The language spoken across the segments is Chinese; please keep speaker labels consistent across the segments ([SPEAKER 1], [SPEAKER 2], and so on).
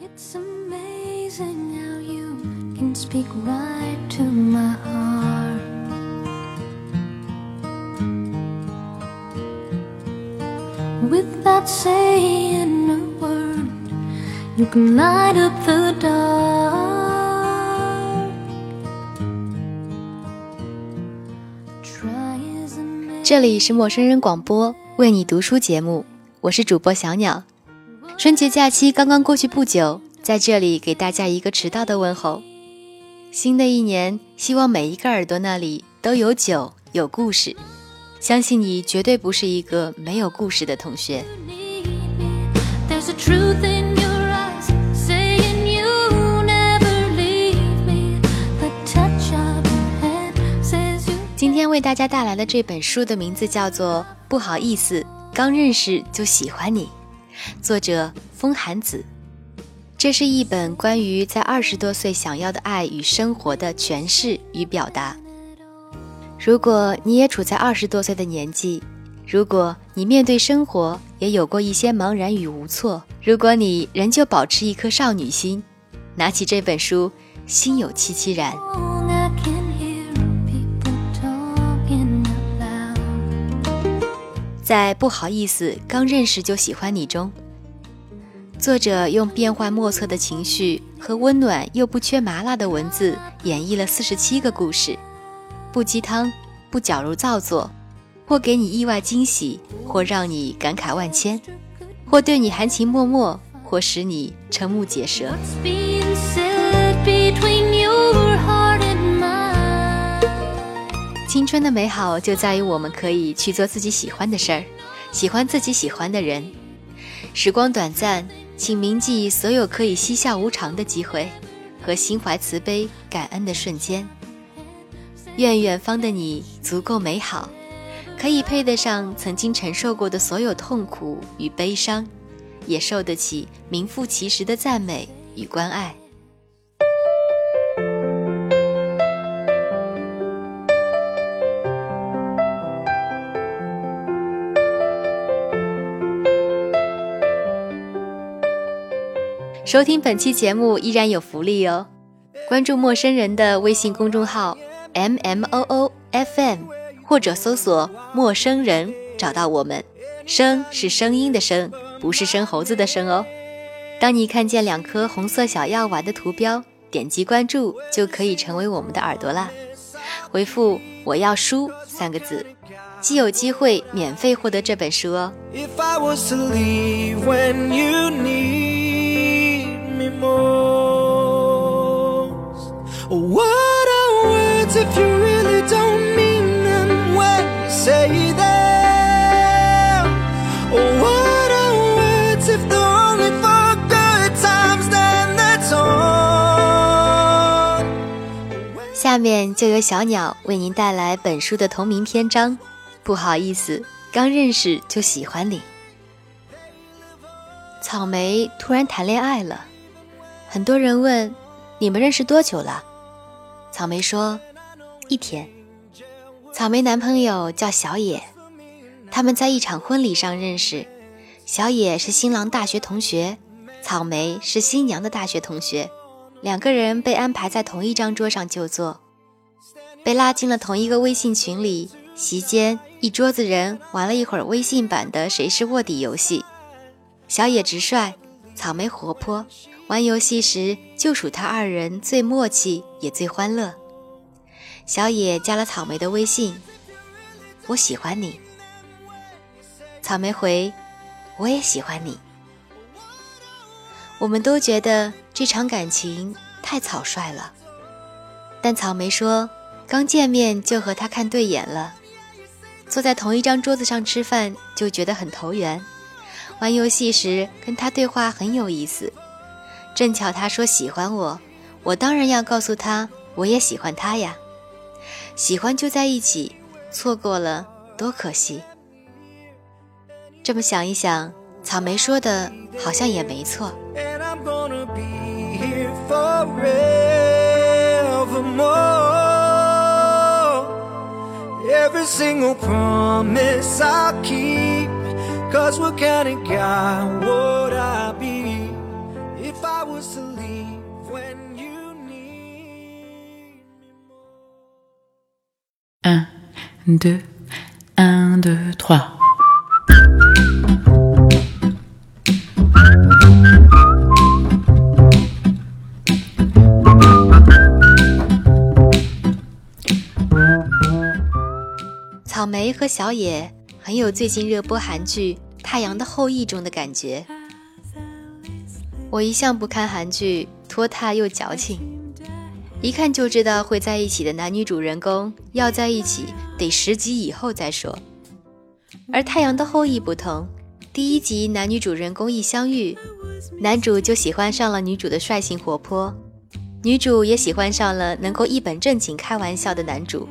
[SPEAKER 1] It's amazing how you can speak right to my heart. Without saying a word, you can light up the dark. Try as a man.
[SPEAKER 2] 这里是陌生人广播，为你读书节目，我是主播小鸟。春节假期刚刚过去不久，在这里给大家一个迟到的问候。新的一年，希望每一个耳朵那里都有酒有故事，相信你绝对不是一个没有故事的同学。今天为大家带来的这本书的名字叫做《不好意思，刚认识就喜欢你》，作者风寒子。这是一本关于在二十多岁想要的爱与生活的诠释与表达。如果你也处在二十多岁的年纪，如果你面对生活也有过一些茫然与无措，如果你仍旧保持一颗少女心，拿起这本书，心有戚戚然。在不好意思刚认识就喜欢你中，作者用变幻莫测的情绪和温暖又不缺麻辣的文字，演绎了四十七个故事，不鸡汤，不矫揉造作，或给你意外惊喜，或让你感慨万千，或对你含情脉脉，或使你瞠目结舌。青春的美好就在于我们可以去做自己喜欢的事儿，喜欢自己喜欢的人。时光短暂，请铭记所有可以嬉笑无常的机会和心怀慈悲感恩的瞬间。愿远方的你足够美好，可以配得上曾经承受过的所有痛苦与悲伤，也受得起名副其实的赞美与关爱。收听本期节目依然有福利哦！关注陌生人的微信公众号 M M O O F M，或者搜索“陌生人”找到我们。声是声音的声，不是生猴子的生哦。当你看见两颗红色小药丸的图标，点击关注就可以成为我们的耳朵啦。回复“我要书”三个字，既有机会免费获得这本书哦。
[SPEAKER 3] If I was to leave when you need
[SPEAKER 2] 下面就由小鸟为您带来本书的同名篇章。不好意思，刚认识就喜欢你。草莓突然谈恋爱了，很多人问你们认识多久了？草莓说一天。草莓男朋友叫小野，他们在一场婚礼上认识。小野是新郎大学同学，草莓是新娘的大学同学。两个人被安排在同一张桌上就坐，被拉进了同一个微信群里。席间，一桌子人玩了一会儿微信版的“谁是卧底”游戏。小野直率，草莓活泼。玩游戏时，就属他二人最默契，也最欢乐。小野加了草莓的微信：“我喜欢你。”草莓回：“我也喜欢你。”我们都觉得这场感情太草率了，但草莓说，刚见面就和他看对眼了，坐在同一张桌子上吃饭就觉得很投缘，玩游戏时跟他对话很有意思。正巧他说喜欢我，我当然要告诉他我也喜欢他呀。喜欢就在一起，错过了多可惜。这么想一想，草莓说的好像也没错。
[SPEAKER 3] and I'm gonna be here forevermore. Every single promise I'll keep. Cause what kind of guy would I be
[SPEAKER 4] 2 1 2 3
[SPEAKER 2] 草莓和小野很有最近热播韩剧《太阳的后裔》中的感觉。我一向不看韩剧，拖沓又矫情。一看就知道会在一起的男女主人公要在一起得十集以后再说。而《太阳的后裔》不同，第一集男女主人公一相遇，男主就喜欢上了女主的率性活泼，女主也喜欢上了能够一本正经开玩笑的男主。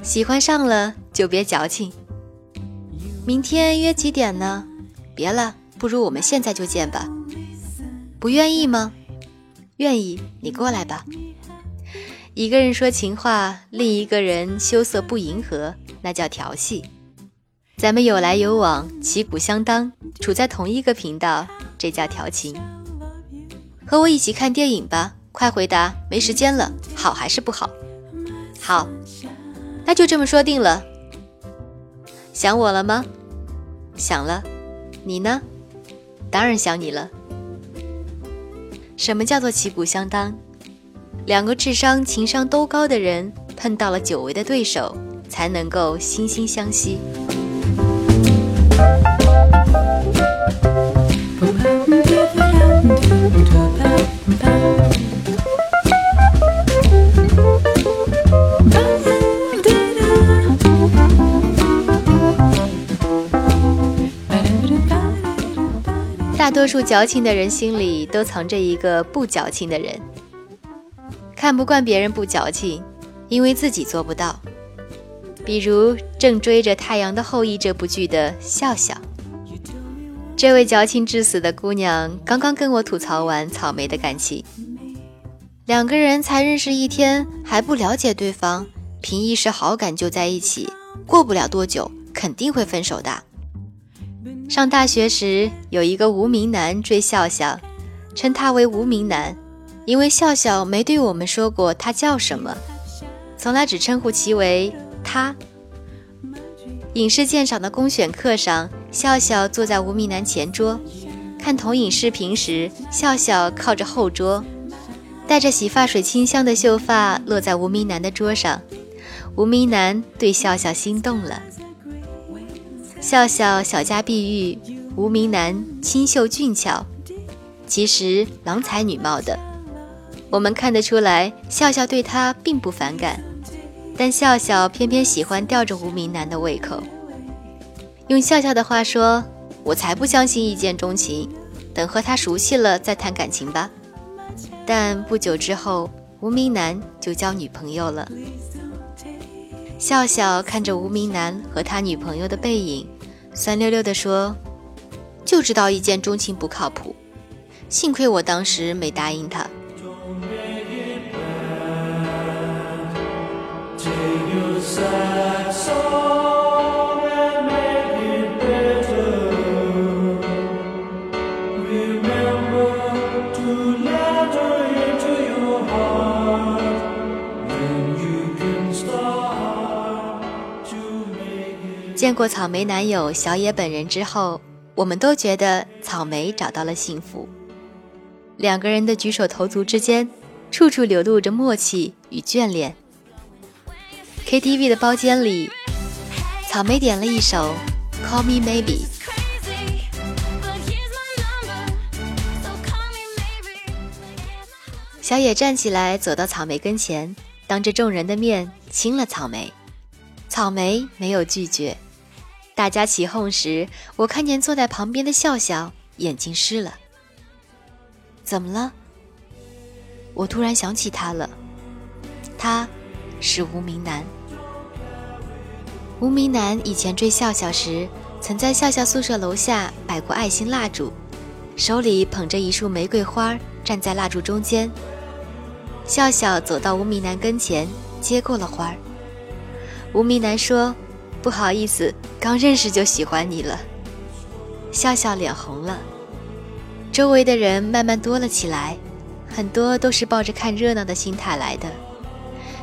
[SPEAKER 2] 喜欢上了就别矫情。明天约几点呢？别了，不如我们现在就见吧。不愿意吗？愿意，你过来吧。一个人说情话，另一个人羞涩不迎合，那叫调戏。咱们有来有往，旗鼓相当，处在同一个频道，这叫调情。和我一起看电影吧，快回答，没时间了，好还是不好？好。那就这么说定了。想我了吗？想了。你呢？当然想你了。什么叫做旗鼓相当？两个智商、情商都高的人碰到了久违的对手，才能够惺惺相惜。大多数矫情的人心里都藏着一个不矫情的人，看不惯别人不矫情，因为自己做不到。比如正追着《太阳的后裔》这部剧的笑笑，这位矫情至死的姑娘，刚刚跟我吐槽完草莓的感情，两个人才认识一天还不了解对方，凭一时好感就在一起，过不了多久肯定会分手的。上大学时，有一个无名男追笑笑，称他为无名男，因为笑笑没对我们说过他叫什么，从来只称呼其为他。影视鉴赏的公选课上，笑笑坐在无名男前桌，看投影视频时，笑笑靠着后桌，带着洗发水清香的秀发落在无名男的桌上，无名男对笑笑心动了。笑笑小家碧玉，无名男清秀俊俏，其实郎才女貌的。我们看得出来，笑笑对他并不反感，但笑笑偏偏喜欢吊着无名男的胃口。用笑笑的话说：“我才不相信一见钟情，等和他熟悉了再谈感情吧。”但不久之后，无名男就交女朋友了。笑笑看着无名男和他女朋友的背影，酸溜溜地说：“就知道一见钟情不靠谱，幸亏我当时没答应他。”见过草莓男友小野本人之后，我们都觉得草莓找到了幸福。两个人的举手投足之间，处处流露着默契与眷恋。KTV 的包间里，草莓点了一首《Call Me Maybe》，小野站起来走到草莓跟前，当着众人的面亲了草莓。草莓没有拒绝。大家起哄时，我看见坐在旁边的笑笑眼睛湿了。怎么了？我突然想起他了，他是无名男。无名男以前追笑笑时，曾在笑笑宿舍楼下摆过爱心蜡烛，手里捧着一束玫瑰花，站在蜡烛中间。笑笑走到无名男跟前，接过了花儿。无名男说：“不好意思，刚认识就喜欢你了。”笑笑脸红了。周围的人慢慢多了起来，很多都是抱着看热闹的心态来的。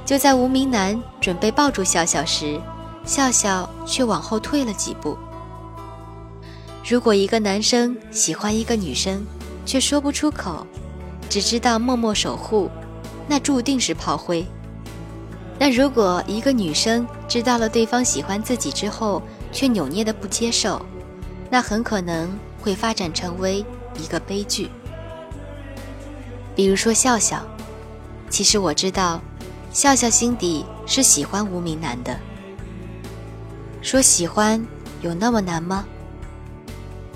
[SPEAKER 2] 就在无名男准备抱住笑笑时，笑笑却往后退了几步。如果一个男生喜欢一个女生，却说不出口，只知道默默守护，那注定是炮灰。那如果一个女生知道了对方喜欢自己之后，却扭捏的不接受，那很可能会发展成为一个悲剧。比如说笑笑，其实我知道，笑笑心底是喜欢无名男的。说喜欢有那么难吗？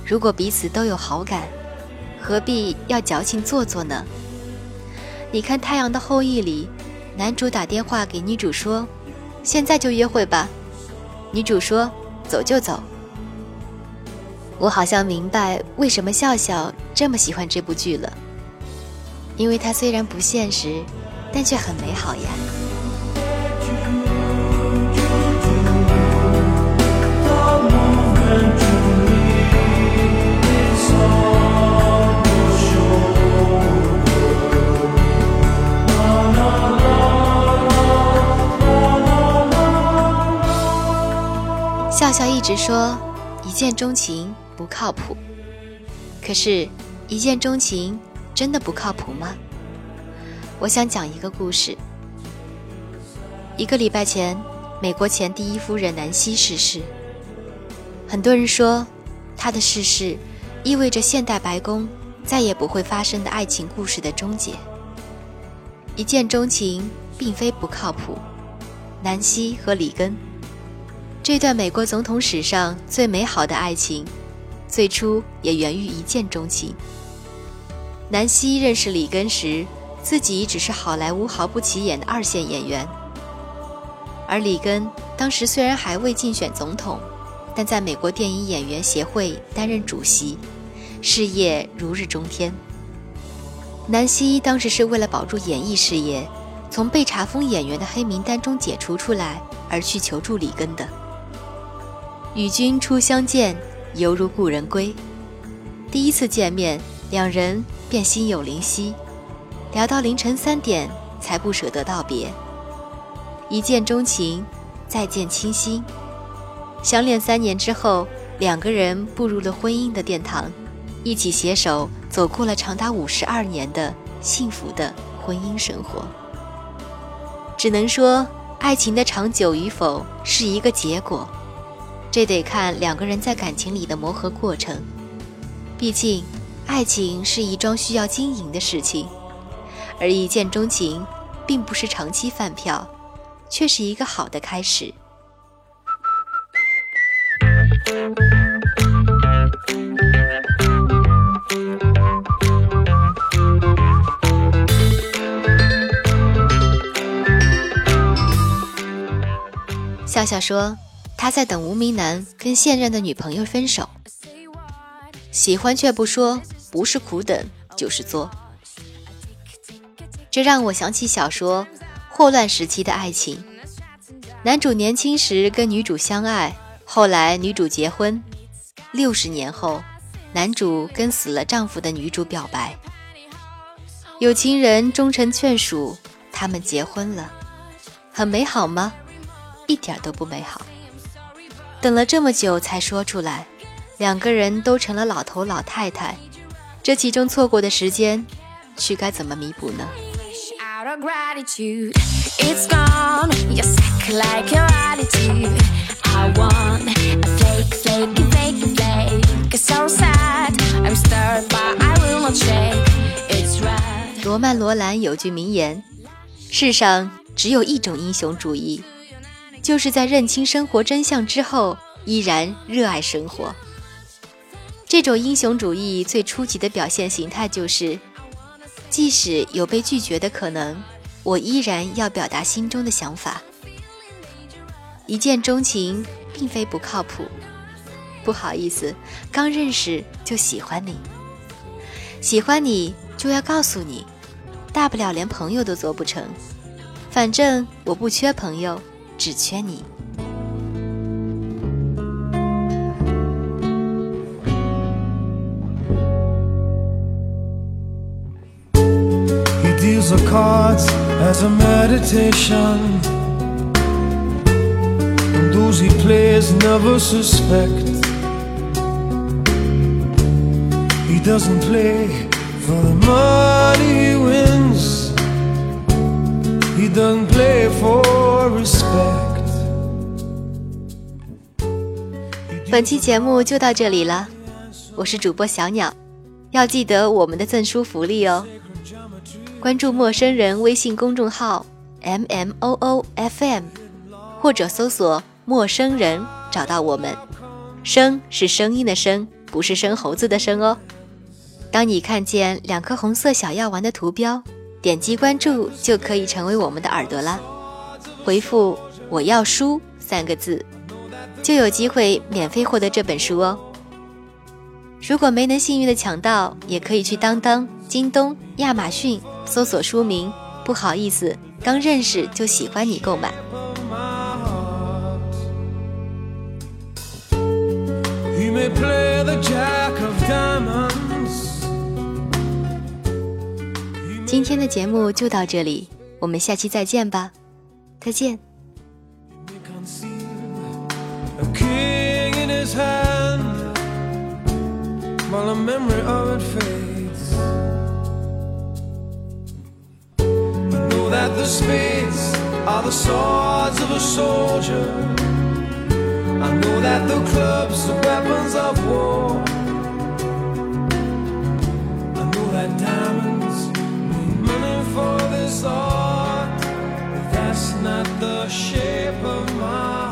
[SPEAKER 2] 如果彼此都有好感，何必要矫情做作呢？你看《太阳的后裔》里。男主打电话给女主说：“现在就约会吧。”女主说：“走就走。”我好像明白为什么笑笑这么喜欢这部剧了，因为它虽然不现实，但却很美好呀。直说一见钟情不靠谱，可是，一见钟情真的不靠谱吗？我想讲一个故事。一个礼拜前，美国前第一夫人南希逝世。很多人说，她的逝世意味着现代白宫再也不会发生的爱情故事的终结。一见钟情并非不靠谱，南希和里根。这段美国总统史上最美好的爱情，最初也源于一见钟情。南希认识里根时，自己只是好莱坞毫不起眼的二线演员，而里根当时虽然还未竞选总统，但在美国电影演员协会担任主席，事业如日中天。南希当时是为了保住演艺事业，从被查封演员的黑名单中解除出来，而去求助里根的。与君初相见，犹如故人归。第一次见面，两人便心有灵犀，聊到凌晨三点才不舍得道别。一见钟情，再见倾心。相恋三年之后，两个人步入了婚姻的殿堂，一起携手走过了长达五十二年的幸福的婚姻生活。只能说，爱情的长久与否是一个结果。这得看两个人在感情里的磨合过程，毕竟，爱情是一桩需要经营的事情，而一见钟情，并不是长期饭票，却是一个好的开始。笑笑说。他在等无名男跟现任的女朋友分手，喜欢却不说，不是苦等就是作。这让我想起小说《霍乱时期的爱情》，男主年轻时跟女主相爱，后来女主结婚，六十年后，男主跟死了丈夫的女主表白，有情人终成眷属，他们结婚了，很美好吗？一点都不美好。等了这么久才说出来，两个人都成了老头老太太，这其中错过的时间，去该怎么弥补呢？罗曼·罗兰有句名言：“世上只有一种英雄主义。”就是在认清生活真相之后，依然热爱生活。这种英雄主义最初级的表现形态就是，即使有被拒绝的可能，我依然要表达心中的想法。一见钟情并非不靠谱，不好意思，刚认识就喜欢你，喜欢你就要告诉你，大不了连朋友都做不成，反正我不缺朋友。只缺你。
[SPEAKER 3] He deals the cards as a meditation. And those he plays never suspect. He doesn't play for the money he wins. He don't play for respect.
[SPEAKER 2] 本期节目就到这里了，我是主播小鸟，要记得我们的赠书福利哦。关注陌生人微信公众号 M M O O F M，或者搜索“陌生人”找到我们。声是声音的声，不是生猴子的生哦。当你看见两颗红色小药丸的图标，点击关注就可以成为我们的耳朵啦。回复“我要书”三个字。就有机会免费获得这本书哦。如果没能幸运的抢到，也可以去当当、京东、亚马逊搜索书名。不好意思，刚认识就喜欢你购买。
[SPEAKER 3] He may play the jack of diamonds.
[SPEAKER 2] 今天的节目就到这里，我们下期再见吧，再见。
[SPEAKER 3] thought that's not the shape of my